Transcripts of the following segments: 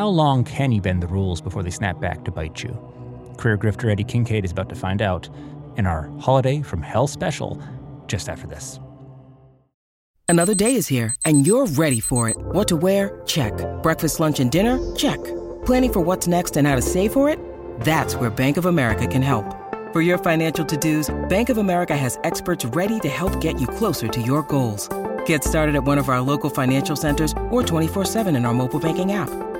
how long can you bend the rules before they snap back to bite you? Career grifter Eddie Kincaid is about to find out in our Holiday from Hell special just after this. Another day is here, and you're ready for it. What to wear? Check. Breakfast, lunch, and dinner? Check. Planning for what's next and how to save for it? That's where Bank of America can help. For your financial to-dos, Bank of America has experts ready to help get you closer to your goals. Get started at one of our local financial centers or 24-7 in our mobile banking app.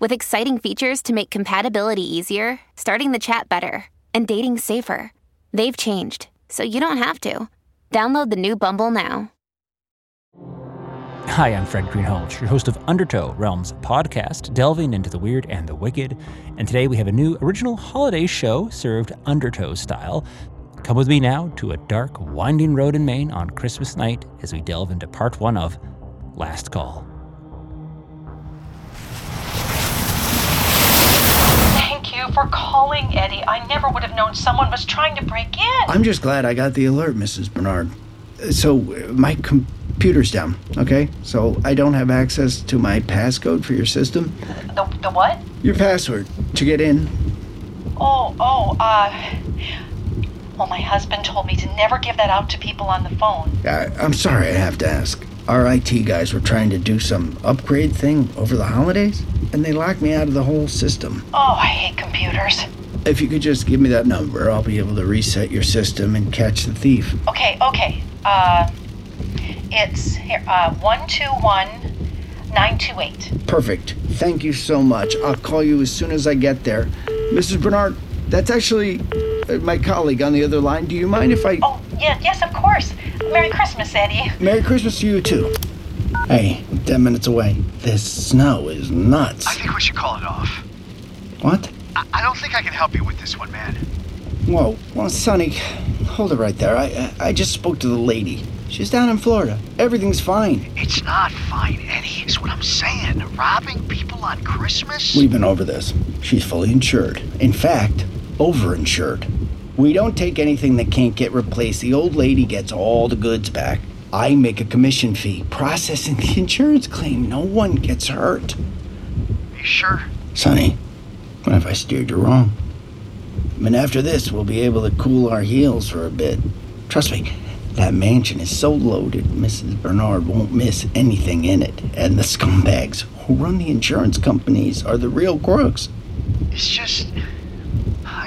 with exciting features to make compatibility easier, starting the chat better, and dating safer. They've changed, so you don't have to. Download the new Bumble now. Hi, I'm Fred Greenhalgh, your host of Undertow Realms podcast, delving into the weird and the wicked. And today we have a new original holiday show served Undertow style. Come with me now to a dark, winding road in Maine on Christmas night as we delve into part one of Last Call. For calling, Eddie. I never would have known someone was trying to break in. I'm just glad I got the alert, Mrs. Bernard. So, uh, my computer's down, okay? So, I don't have access to my passcode for your system. The, the what? Your password to get in. Oh, oh, uh. Well, my husband told me to never give that out to people on the phone. I, I'm sorry I have to ask. Our IT guys were trying to do some upgrade thing over the holidays, and they locked me out of the whole system. Oh, I hate computers. If you could just give me that number, I'll be able to reset your system and catch the thief. Okay, okay. Uh. It's here, uh, 121 928. Perfect. Thank you so much. I'll call you as soon as I get there. Mrs. Bernard, that's actually uh, my colleague on the other line. Do you mind if I. Oh, yeah, yes, of course. Merry Christmas, Eddie. Merry Christmas to you, too. Hey, 10 minutes away. This snow is nuts. I think we should call it off. What? I, I don't think I can help you with this one, man. Whoa. Well, Sonny, hold it right there. I, I I just spoke to the lady. She's down in Florida. Everything's fine. It's not fine, Eddie, is what I'm saying. Robbing people on Christmas? We've been over this. She's fully insured. In fact, overinsured. We don't take anything that can't get replaced. The old lady gets all the goods back. I make a commission fee processing the insurance claim. No one gets hurt. You sure? Sonny, what if I steered you wrong? I mean, after this, we'll be able to cool our heels for a bit. Trust me, that mansion is so loaded, Mrs. Bernard won't miss anything in it. And the scumbags who run the insurance companies are the real crooks. It's just.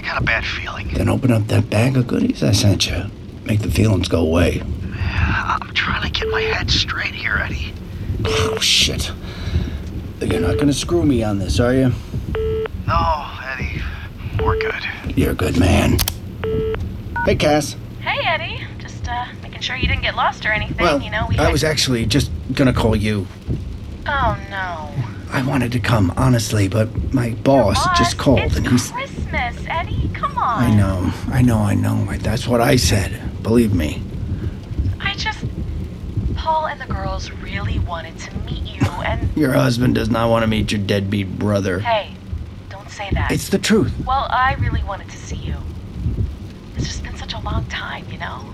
I got a bad feeling. Then open up that bag of goodies I sent you. Make the feelings go away. I'm trying to get my head straight here, Eddie. Oh, shit. You're not gonna screw me on this, are you? No, Eddie, we're good. You're a good man. Hey, Cass. Hey, Eddie. Just uh, making sure you didn't get lost or anything. Well, you know, we I had- was actually just gonna call you. Oh no. I wanted to come, honestly, but my boss, just called it's and he's. Christmas, Eddie. Come on. I know, I know, I know. That's what I said. Believe me. I just. Paul and the girls really wanted to meet you, and Your husband does not want to meet your deadbeat brother. hey, don't say that. It's the truth. Well, I really wanted to see you. It's just been such a long time, you know?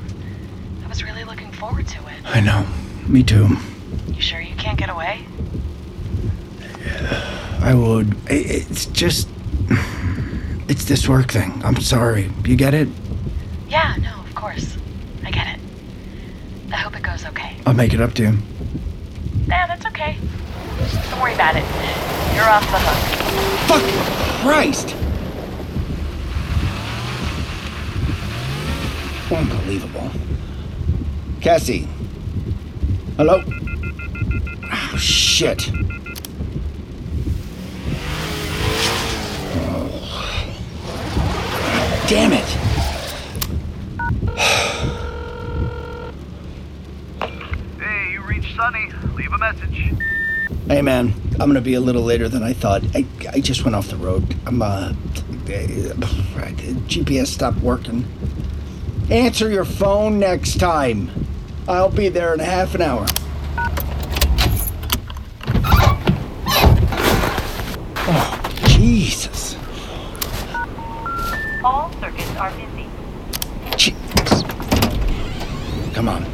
I was really looking forward to it. I know. Me too. You sure you can't get away? I would. It's just. It's this work thing. I'm sorry. You get it? Yeah, no, of course. I get it. I hope it goes okay. I'll make it up to you. Yeah, that's okay. Don't worry about it. You're off the hook. Fuck Christ! Unbelievable. Cassie. Hello? Oh, shit. Oh. Damn it. Hey, you reached Sonny. Leave a message. Hey, man. I'm gonna be a little later than I thought. I, I just went off the road. I'm, uh, GPS stopped working. Answer your phone next time. I'll be there in half an hour. Oh, Jesus. All circuits are busy. Jesus. Come on.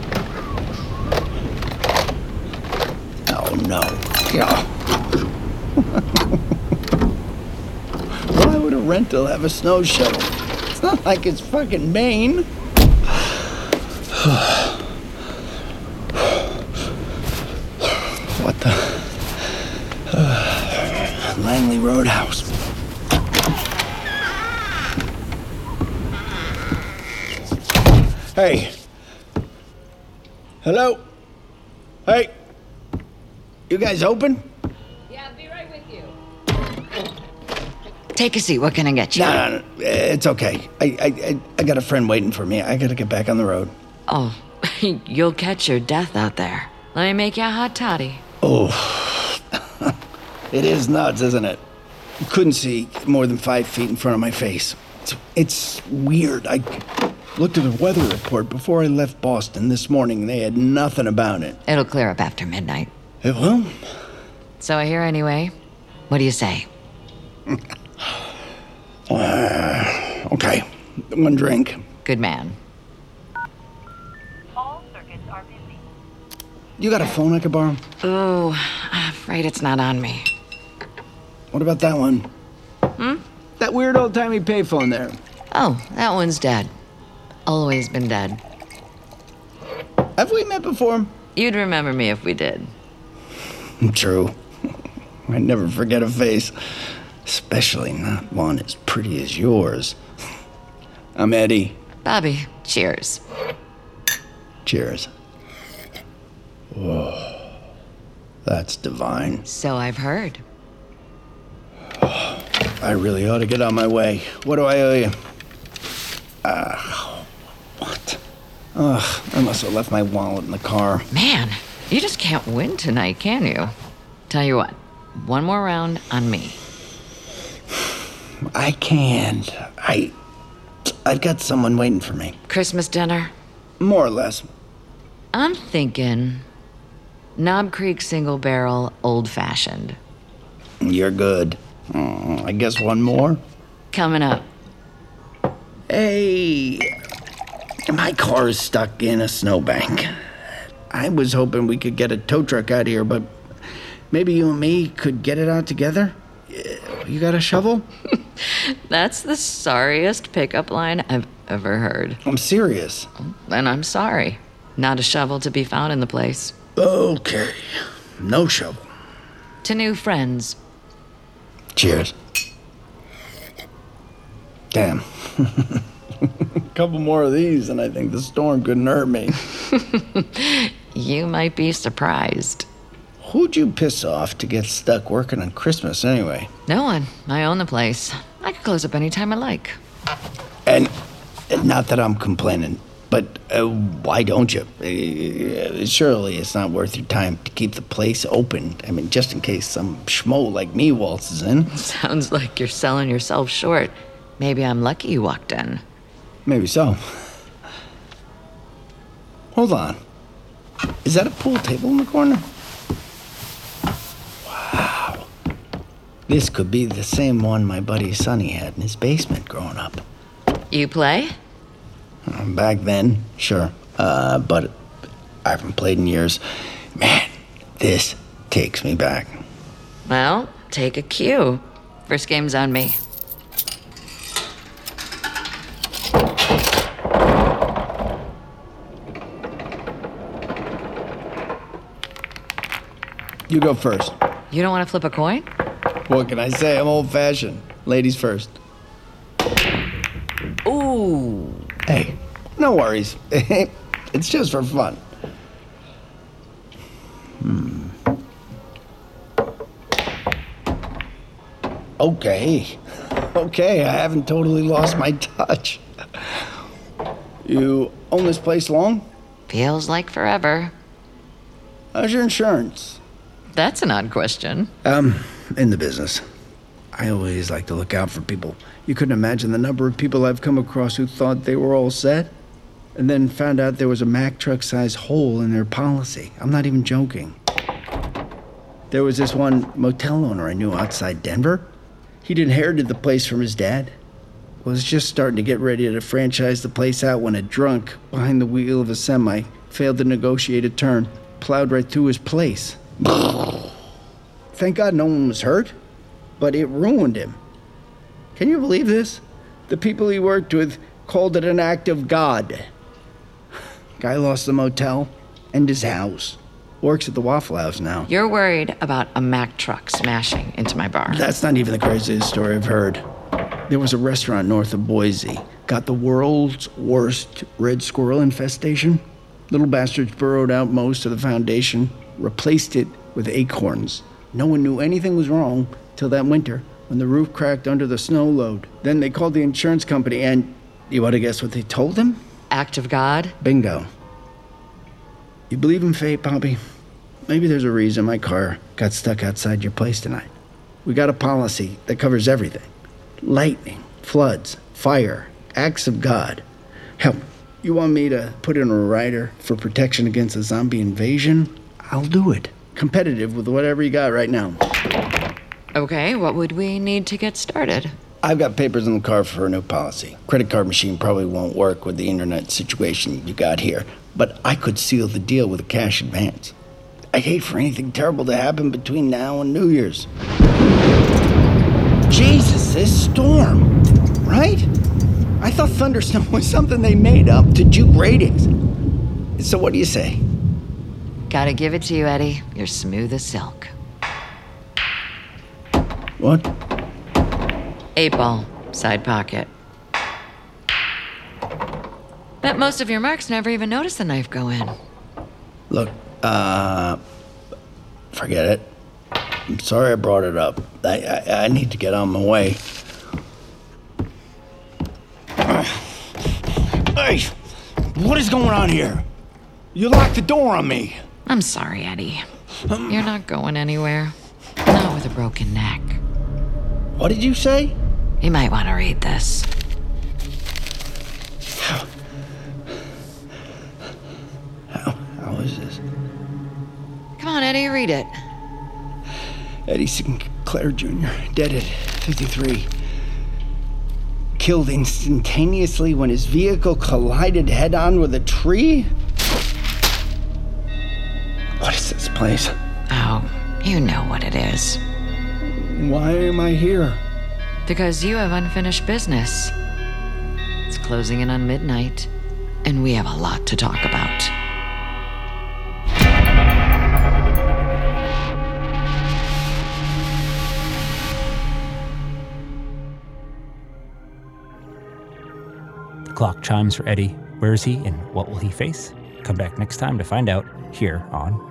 Oh no. Yeah. Why would a rental have a snow shovel? It's not like it's fucking Maine. what the? Langley Roadhouse. Hey. Hello? Hey. You guys open? Yeah, I'll be right with you. Take a seat. What can I get you? No, no, no. It's okay. I, I, I, I got a friend waiting for me. I gotta get back on the road. Oh, you'll catch your death out there. Let me make you a hot toddy. Oh. it is nuts, isn't it? You couldn't see more than five feet in front of my face. It's, it's weird. I looked at the weather report before I left Boston this morning. They had nothing about it. It'll clear up after midnight. It will? So I hear anyway. What do you say? Uh, okay. One drink. Good man. All circuits are busy. You got a phone I could borrow? Oh, I'm afraid it's not on me. What about that one? Hmm? That weird old timey payphone there. Oh, that one's dead. Always been dead. Have we met before? You'd remember me if we did. True. I never forget a face, especially not one as pretty as yours. I'm Eddie. Bobby, cheers. Cheers. Whoa. That's divine. So I've heard. I really ought to get on my way. What do I owe you? Ah, what? Ugh, I must have left my wallet in the car. Man, you just can't win tonight, can you? Tell you what, one more round on me. I can't. I. I've got someone waiting for me. Christmas dinner? More or less. I'm thinking Knob Creek single barrel old fashioned. You're good. Oh, I guess one more? Coming up. Hey. My car is stuck in a snowbank. I was hoping we could get a tow truck out here, but maybe you and me could get it out together? Uh, you got a shovel? That's the sorriest pickup line I've ever heard. I'm serious. And I'm sorry. Not a shovel to be found in the place. Okay. No shovel. To new friends. Cheers. Damn. A couple more of these, and I think the storm couldn't hurt me. You might be surprised. Who'd you piss off to get stuck working on Christmas anyway? No one. I own the place. I could close up anytime I like. And, and not that I'm complaining, but uh, why don't you? Uh, surely it's not worth your time to keep the place open. I mean, just in case some schmo like me waltzes in. Sounds like you're selling yourself short. Maybe I'm lucky you walked in. Maybe so. Hold on. Is that a pool table in the corner? Wow. This could be the same one my buddy Sonny had in his basement growing up. You play? Back then, sure. Uh, but I haven't played in years. Man, this takes me back. Well, take a cue. First game's on me. You go first. You don't want to flip a coin? What can I say? I'm old fashioned. Ladies first. Ooh. Hey, no worries. it's just for fun. Hmm. Okay. Okay, I haven't totally lost my touch. You own this place long? Feels like forever. How's your insurance? That's an odd question. Um, in the business. I always like to look out for people. You couldn't imagine the number of people I've come across who thought they were all set and then found out there was a Mack truck sized hole in their policy. I'm not even joking. There was this one motel owner I knew outside Denver. He'd inherited the place from his dad. Was just starting to get ready to franchise the place out when a drunk behind the wheel of a semi failed to negotiate a turn, plowed right through his place. Thank God no one was hurt, but it ruined him. Can you believe this? The people he worked with called it an act of God. Guy lost the motel and his house. Works at the Waffle House now. You're worried about a Mack truck smashing into my bar. That's not even the craziest story I've heard. There was a restaurant north of Boise. Got the world's worst red squirrel infestation. Little bastards burrowed out most of the foundation, replaced it with acorns. No one knew anything was wrong till that winter when the roof cracked under the snow load. Then they called the insurance company and you want to guess what they told them? Act of God? Bingo. You believe in fate, Bobby? Maybe there's a reason my car got stuck outside your place tonight. We got a policy that covers everything lightning, floods, fire, acts of God. Hell, you want me to put in a rider for protection against a zombie invasion? I'll do it. Competitive with whatever you got right now. Okay, what would we need to get started? I've got papers in the car for a new policy. Credit card machine probably won't work with the internet situation you got here, but I could seal the deal with a cash advance. I'd hate for anything terrible to happen between now and New Year's. Jesus, this storm, right? I thought thundersnow was something they made up to juke ratings. So what do you say? Gotta give it to you, Eddie. You're smooth as silk. What? Eight ball, side pocket. Bet most of your marks never even noticed the knife go in. Look, uh, forget it. I'm sorry I brought it up. I, I, I need to get on my way. Hey, what is going on here? You locked the door on me. I'm sorry, Eddie. You're not going anywhere. Not with a broken neck. What did you say? You might want to read this. How, how is this? Come on, Eddie, read it. Eddie Sinclair Jr., dead at 53. Killed instantaneously when his vehicle collided head on with a tree? Place? Oh, you know what it is. Why am I here? Because you have unfinished business. It's closing in on midnight, and we have a lot to talk about. The clock chimes for Eddie. Where is he and what will he face? Come back next time to find out here on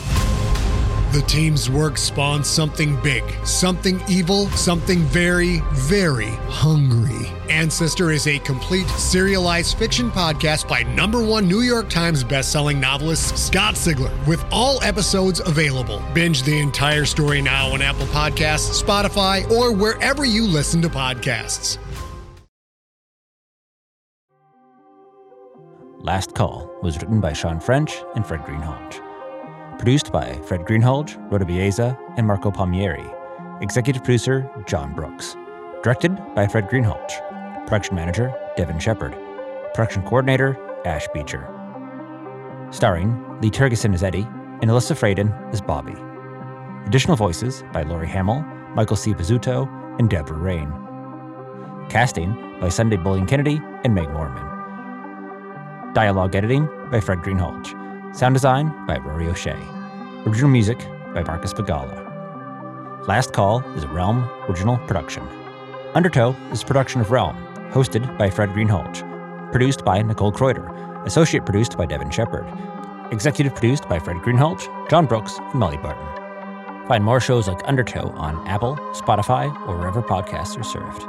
The team's work spawned something big, something evil, something very, very hungry. Ancestor is a complete serialized fiction podcast by number one New York Times bestselling novelist Scott Sigler, with all episodes available. Binge the entire story now on Apple Podcasts, Spotify, or wherever you listen to podcasts. Last Call was written by Shawn French and Fred Greenhalgh. Produced by Fred Greenhalgh, Rhoda Belleza, and Marco Palmieri. Executive producer John Brooks. Directed by Fred Greenhalgh. Production manager Devin Shepherd. Production coordinator Ash Beecher. Starring Lee Tergesen as Eddie and Ilyssa Fradin as Bobby. Additional voices by Lori Hammel, Michael C. Pizzuto, and Deborah Rayne. Casting by Sunday Boling Kennedy and Meg Morman. Dialogue editing by Fred Greenhalgh. Sound design by Rory O'Shea. Original music by Marcus Bagala. Last Call is a Realm original production. Undertow is a production of Realm, hosted by Fred Greenhalgh. Produced by Nicole Kreuter. Associate produced by Devin Shepherd. Executive produced by Fred Greenhalgh, John Brooks, and Molly Barton. Find more shows like Undertow on Apple, Spotify, or wherever podcasts are served.